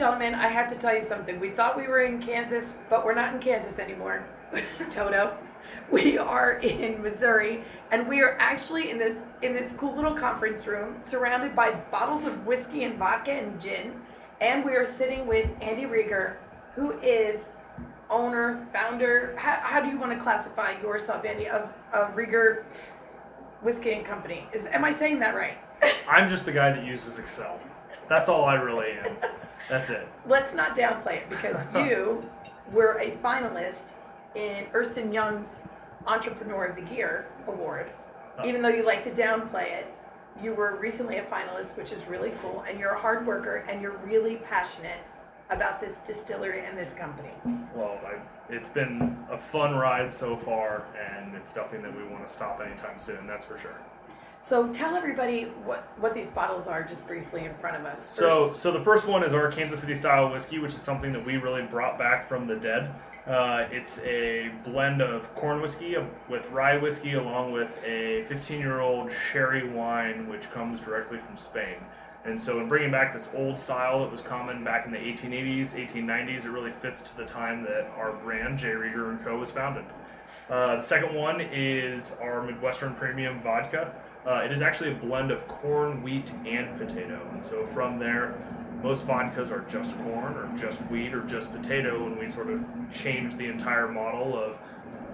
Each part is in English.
Gentlemen, I have to tell you something. We thought we were in Kansas, but we're not in Kansas anymore. Toto. We are in Missouri, and we are actually in this in this cool little conference room, surrounded by bottles of whiskey and vodka and gin, and we are sitting with Andy Rieger, who is owner, founder. How, how do you want to classify yourself, Andy, of of Rieger Whiskey and Company? Is am I saying that right? I'm just the guy that uses Excel. That's all I really am. That's it. Let's not downplay it because you were a finalist in Ernst and Young's Entrepreneur of the Year award. Oh. Even though you like to downplay it, you were recently a finalist, which is really cool. And you're a hard worker and you're really passionate about this distillery and this company. Well, I, it's been a fun ride so far, and it's nothing that we want to stop anytime soon. That's for sure. So tell everybody what, what these bottles are just briefly in front of us. So, so the first one is our Kansas City style whiskey, which is something that we really brought back from the dead. Uh, it's a blend of corn whiskey with rye whiskey, along with a 15-year-old sherry wine, which comes directly from Spain. And so, in bringing back this old style that was common back in the 1880s, 1890s, it really fits to the time that our brand, J. Rieger Co., was founded. Uh, the second one is our Midwestern Premium Vodka. Uh, it is actually a blend of corn, wheat, and potato. And so from there, most vodkas are just corn or just wheat or just potato, and we sort of changed the entire model of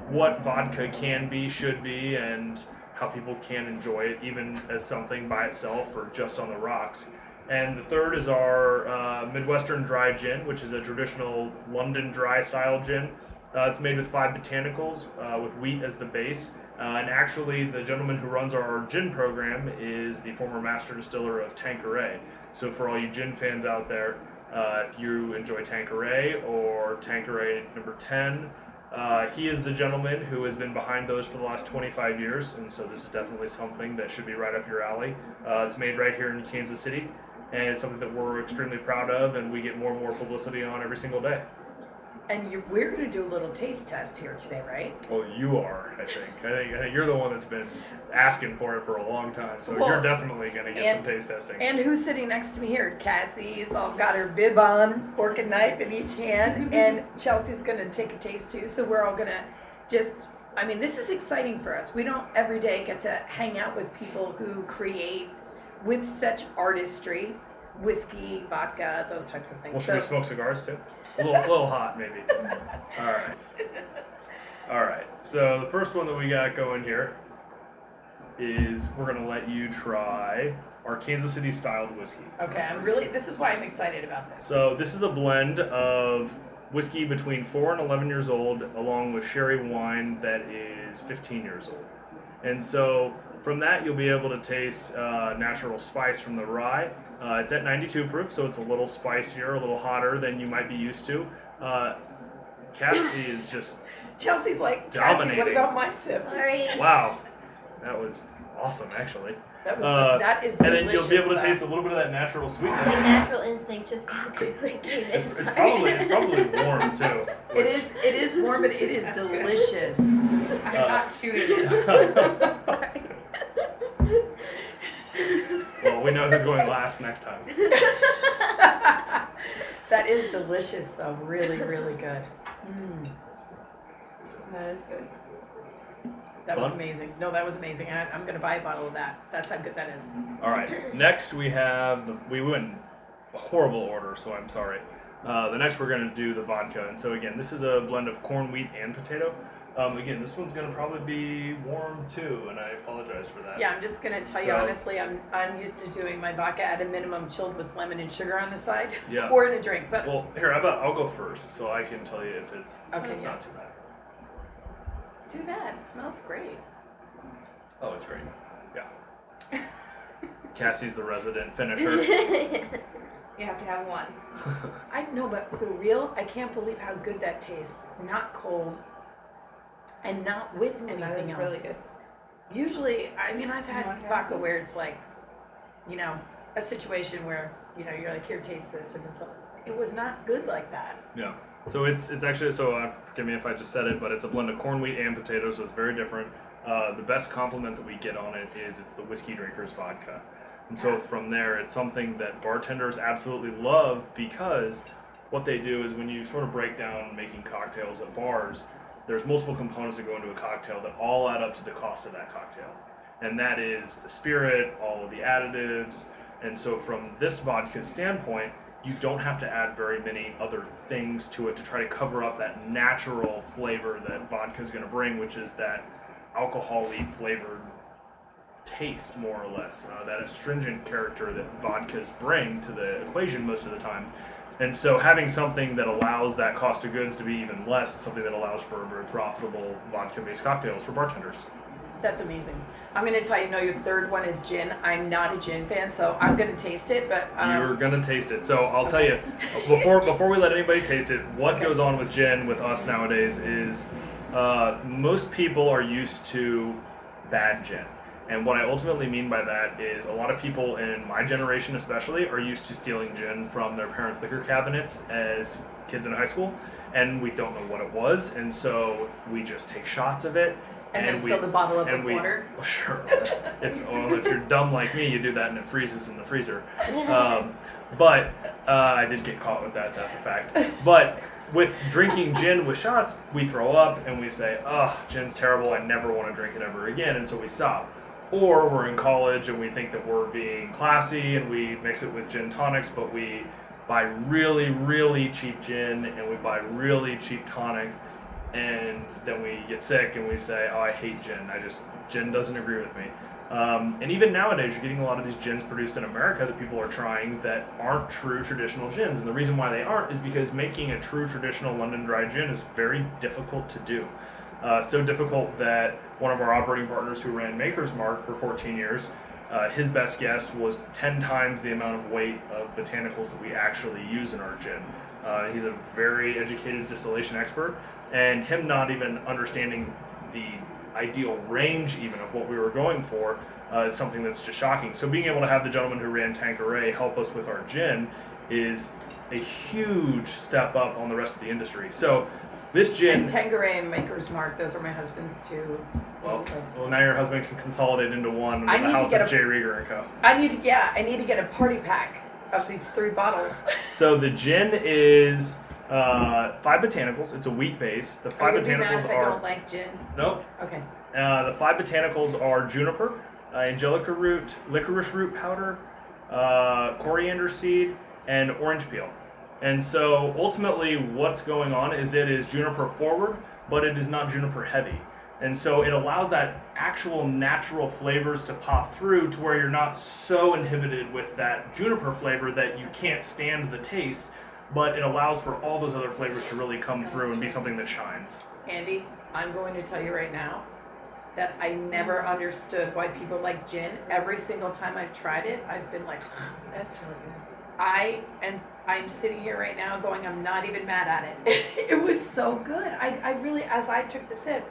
what vodka can be, should be, and how people can enjoy it, even as something by itself or just on the rocks. And the third is our uh, Midwestern Dry Gin, which is a traditional London dry style gin. Uh, it's made with five botanicals, uh, with wheat as the base. Uh, and actually, the gentleman who runs our gin program is the former master distiller of Tanqueray. So, for all you gin fans out there, uh, if you enjoy Tanqueray or Tanqueray number 10, uh, he is the gentleman who has been behind those for the last 25 years, and so this is definitely something that should be right up your alley. Uh, it's made right here in Kansas City, and it's something that we're extremely proud of, and we get more and more publicity on every single day. And you we're going to do a little taste test here today, right? Well, you are, I think. I think, I think you're the one that's been asking for it for a long time, so Well, you're definitely going to get and- some taste testing. And who's sitting next to me here? Cassie's all got her bib on, fork and knife in each hand, and Chelsea's gonna take a taste too. So we're all gonna just. I mean, this is exciting for us. We don't every day get to hang out with people who create with such artistry, whiskey, vodka, those types of things. well, should we So- smoke cigars too? A little, a little hot, maybe. Mm. All right. All right. So the first one that we got going here is we're gonna let you try our Kansas City styled whiskey. okay, I'm really. This is why I'm excited about this. So this is a blend of whiskey between four and eleven years old, along with sherry wine that is fifteen years old. And so from that, you'll be able to taste uh, natural spice from the rye. Uh, it's at 92 proof, so it's a little spicier, a little hotter than you might be used to. Uh, Cassie is just Chelsea's like, Cassie, what Dominating. about my sip? Sorry. wow, that was awesome actually. That was Uh, that is and then you'll be able to taste a little bit of that natural It's sweetness. like natural instincts just quickly came in. It's, it's probably it's probably warm too. It is it is warm, but it is That's good. delicious. I'm Uh, not shooting it. Sorry. well, we know who's going last next time. that is delicious, though. Really, really good. Mm, That is good. that was Fun? amazing. No, that was amazing. I, I'm gonna buy a bottle of that. That's how good that is. All right. Next we have the we went in horrible order, so I'm sorry. Uh, the next we're going to do the vodka, and so again, this is a blend of corn, wheat, and potato. Um, again, this one's gonna probably be warm too, and I apologize for that. Yeah, I'm just gonna tell you So- honestly, I'm I'm used to doing my vodka at a minimum chilled with lemon and sugar on the side, Yeah. or in a drink. But Well, here, how about I'll go first, so I can tell you if it's Okay, it's yeah. not too bad. too bad. It smells great. Oh, it's great. Yeah. Cassie's the resident finisher. You have to have one. I know, but for real, I can't believe how good that tastes. Not cold, and not with anything that is else. really good. Usually, I mean, I've had Okay. vodka where it's like, you know, a situation where you know you're like, here, taste this, and it's like, it was not good like that. Yeah. So it's it's actually so uh, forgive me if I just said it, but it's a blend of corn, wheat, and potato, so it's very different. Uh, the best compliment that we get on it is it's the whiskey drinkers vodka, and so from there it's something that bartenders absolutely love because what they do is when you sort of break down making cocktails at bars, there's multiple components that go into a cocktail that all add up to the cost of that cocktail, and that is the spirit, all of the additives, and so from this vodka standpoint you don't have to add very many other things to it to try to cover up that natural flavor that vodka is going to bring, which is that alcohol-y flavored taste, more or less, uh, that astringent character that vodkas bring to the equation most of the time. And so, having something that allows that cost of goods to be even less is something that allows for very profitable vodka-based cocktails for bartenders. That's amazing. I'm gonna tell you, no, your third one is gin. I'm not a gin fan, so I'm gonna taste it. But um, You're gonna taste it. So I'll tell you before before we let anybody taste it, what Okay. goes on with gin with us nowadays is uh, most people are used to bad gin. And what I ultimately mean by that is a lot of people in my generation, especially, are used to stealing gin from their parents' liquor cabinets as kids in high school, and we don't know what it was, and so we just take shots of it. and then we, fill the bottle up and with we, water. Well, sure. if well, if you're dumb like me, you do that and it freezes in the freezer. Um, but uh, I did get caught with that. That's a fact. But with drinking gin with shots, we throw up and we say, "Oh, gin's terrible. I never want to drink it ever again," and so we stop. Or we're in college and we think that we're being classy and we mix it with gin tonics, but we buy really, really cheap gin and we buy really cheap tonic and then we get sick and we say, "Oh, I hate gin. I just gin doesn't agree with me." Um, and even nowadays, you're getting a lot of these gins produced in America that people are trying that aren't true traditional gins. And the reason why they aren't is because making a true traditional London dry gin is very difficult to do. Uh, so difficult that one of our operating partners who ran Maker's Mark for 14 years, uh, his best guess was 10 times the amount of weight of botanicals that we actually use in our gin. Uh, he's a very educated distillation expert, and him not even understanding the ideal range even of what we were going for uh, is something that's just shocking. So being able to have the gentleman who ran Tanqueray help us with our gin is a huge step up on the rest of the industry. So this gin, And Tanqueray and Maker's Mark, those are my husband's two. well, well, now your husband can consolidate into one I the need to house get of a- J. Rieger and Co. I need to, yeah, I need to get a party pack of these three bottles. So the gin is uh, five botanicals. It's a wheat base. The Are five you gonna be mad botanicals if I are don't like gin? nope. Okay. Uh, the five botanicals are juniper, uh, angelica root, licorice root powder, uh, coriander seed, and orange peel. And so ultimately, what's going on is it is juniper forward, but it is not juniper heavy. And so it allows that actual natural flavors to pop through to where you're not so inhibited with that juniper flavor that you can't stand the taste, but it allows for all those other flavors to really come through and be something that shines. Andy, I'm going to tell you right now that I never understood why people like gin. Every single time I've tried it, I've been like, that's really good. I am I'm sitting here right now going, I'm not even mad at it. it was so good. I, I really as I took the sip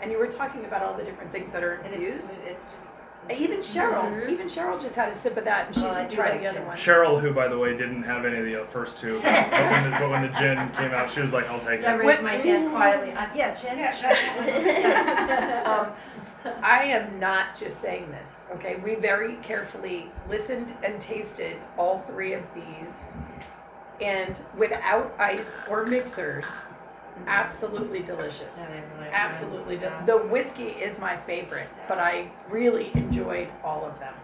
and you were talking about all the different things that are And it's, it's just. smooth. Even Cheryl, Mhm. even Cheryl just had a sip of that and she Well, didn't try like the other gin. ones. Cheryl, who by the way didn't have any of the first two, but when, the, but when the gin came out, she was like, "I'll take Yeah, I raised my hand quietly. Uh, yeah, Jen. Um, I am not just saying this, okay? We very carefully listened and tasted all three of these. And without ice or mixers, absolutely delicious. Absolutely. De- the whiskey is my favorite, but I really enjoyed all of them.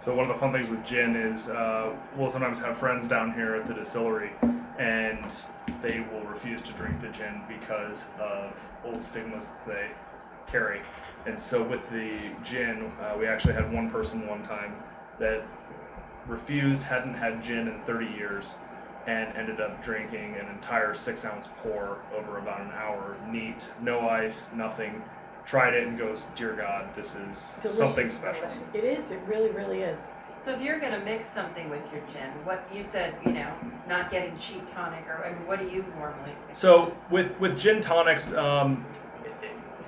So one of the fun things with gin is uh, we'll sometimes have friends down here at the distillery, and they will refuse to drink the gin because of old stigmas that they carry. And so with the gin, uh, we actually had one person one time that refused, hadn't had gin in 30 years, and ended up drinking an entire six ounce pour over about an hour, neat, no ice, nothing. Tried it and goes, Dear God, this is something Delicious. special. It is. It really, really is. So if you're gonna mix something with your gin, what you said, you know, not getting cheap tonic, or I mean, what do you normally? So with with gin tonics, um,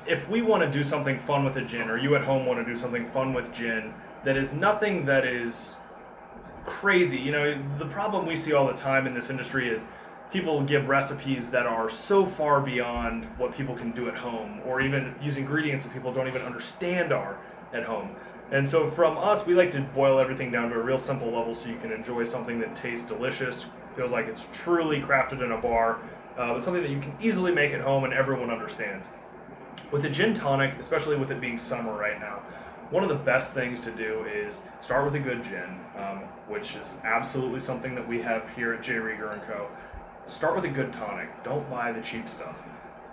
if we want to do something fun with a gin, or you at home want to do something fun with gin, that is nothing that is crazy. You know, the problem we see all the time in this industry is people give recipes that are so far beyond what people can do at home, or even use ingredients that people don't even understand are at home. And so from us, we like to boil everything down to a real simple level so you can enjoy something that tastes delicious, feels like it's truly crafted in a bar, uh, but something that you can easily make at home and everyone understands. With a gin tonic, especially with it being summer right now, one of the best things to do is start with a good gin, um, which is absolutely something that we have here at J. Rieger and Co. Start with a good tonic. Don't buy the cheap stuff.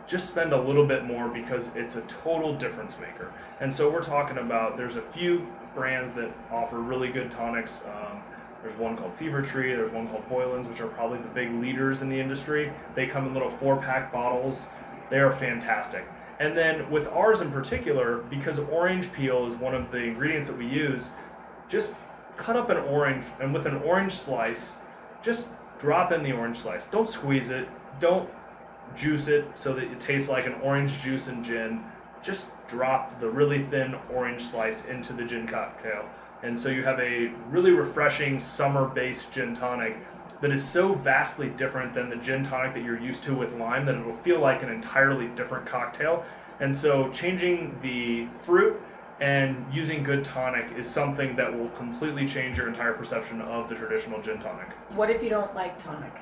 Just spend a little bit more because it's a total difference maker. And so we're talking about there's a few brands that offer really good tonics. Um, there's one called Fever Tree. There's one called Boylan's, which are probably the big leaders in the industry. They come in little four pack bottles. They are fantastic. And then with ours in particular, because orange peel is one of the ingredients that we use, just cut up an orange and with an orange slice, just drop in the orange slice. Don't squeeze it. Don't juice it so that it tastes like an orange juice and gin. Just drop the really thin orange slice into the gin cocktail. And so you have a really refreshing summer based gin tonic that is so vastly different than the gin tonic that you're used to with lime that it'll feel like an entirely different cocktail. And so changing the fruit and using good tonic is something that will completely change your entire perception of the traditional gin tonic. What if you don't like tonic?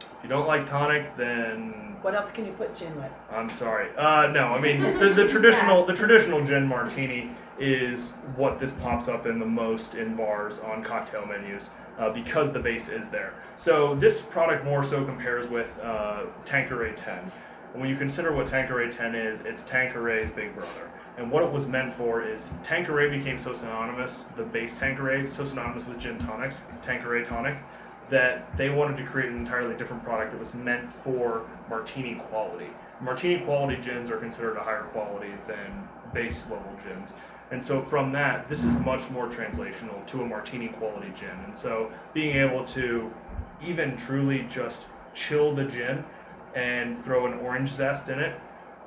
If you don't like tonic, then What else can you put gin with? I'm sorry. Uh, no, I mean the, the traditional the traditional gin martini is what this pops up in the most in bars on cocktail menus uh, because the base is there. So this product more so compares with uh, Tanqueray 10. And when you consider what Tanqueray 10 is, it's Tanqueray's big brother. And what it was meant for is Tanqueray became so synonymous, the base Tanqueray, so synonymous with gin tonics, Tanqueray tonic, that they wanted to create an entirely different product that was meant for martini quality. Martini quality gins are considered a higher quality than base level gins. And so from that, this is much more translational to a martini quality gin. And so being able to even truly just chill the gin and throw an orange zest in it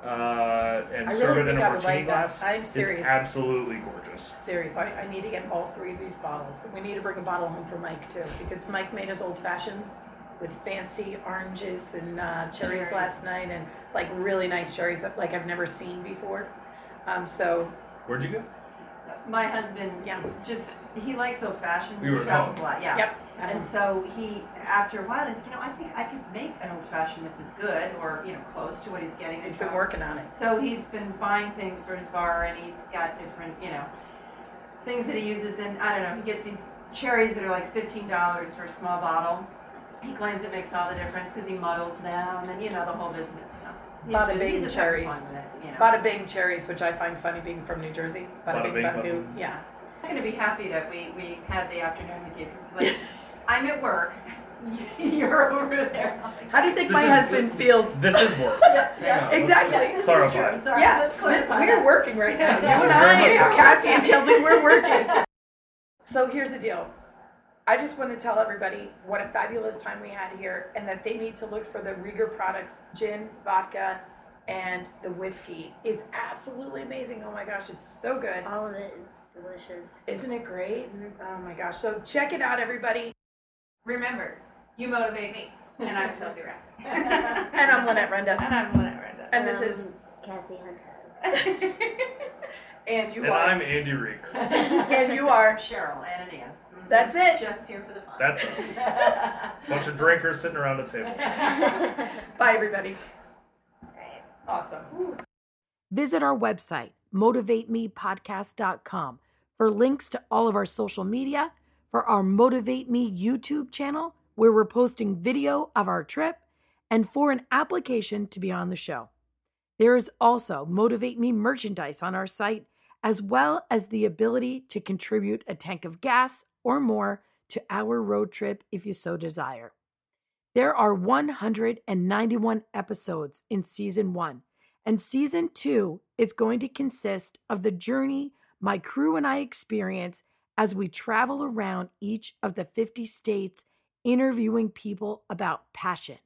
uh, and I serve really it in think a I would martini like that. glass I'm is serious. absolutely gorgeous. Serious. I, I need to get all three of these bottles. We need to bring a bottle home for Mike too, because Mike made us old fashions with fancy oranges and uh, cherries Cherries. last night, and like really nice cherries that like I've never seen before. Um, so Where'd you go? My husband, Yeah. just he likes old fashioned. We he were at travels a lot, yeah. yep. And so he, after a while, he's, you know, I think I could make an old fashioned that's as good or you know close to what he's getting. He's been working on it. So he's been buying things for his bar, and he's got different, you know, things that he uses. And I don't know, he gets these cherries that are like fifteen dollars for a small bottle. He claims it makes all the difference because he muddles them, and you know the whole business. So he's Bada just- bing he's just having cherries. fun with it, you know. Bada bing cherries, which I find funny being from New Jersey. Bada, Bada bing, bing, bada bada boo. boom. Yeah. I'm gonna be happy that we we had the afternoon with you because like I'm at work, you're over there. How do you think This my is- husband feels? This is work. Yeah, Yeah, let's Exactly. This clarify. is true. Sorry, yeah, let's clarify. we're working right now. This You is very I, much so. Cassie and Chelsea, we're working. So here's the deal. I just want to tell everybody what a fabulous time we had here, and that they need to look for the Rieger products: gin, vodka, and the whiskey is absolutely amazing. Oh my gosh, it's so good. All of it is delicious. Isn't it great? Oh my gosh. So check it out, everybody. Remember, you motivate me, and I'm Chelsea Rath. And I'm Lynette Renda. And I'm Lynette Renda. And this Um, is, Cassie Hunter. and you And are, I'm Andy Rieger. and you are. Cheryl and Ann. Mhm. That's it. Just here for the fun. That's us. Bunch of drinkers sitting around the table. Bye, everybody. right. Awesome. Visit our website, motivatemepodcast.com, for links to all of our social media, for our Motivate Me YouTube channel, where we're posting video of our trip and for an application to be on the show. There is also Motivate Me merchandise on our site, as well as the ability to contribute a tank of gas or more to our road trip if you so desire. There are 191 episodes in season one, and season two is going to consist of the journey my crew and I experience as we travel around each of the 50 states interviewing people about passion.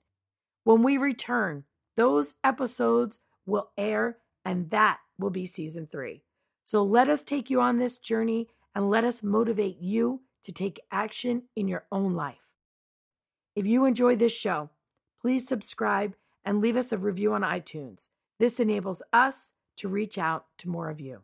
When we return, those episodes will air, and that will be season three. So let us take you on this journey and let us motivate you to take action in your own life. If you enjoy this show, please subscribe and leave us a review on iTunes. This enables us to reach out to more of you.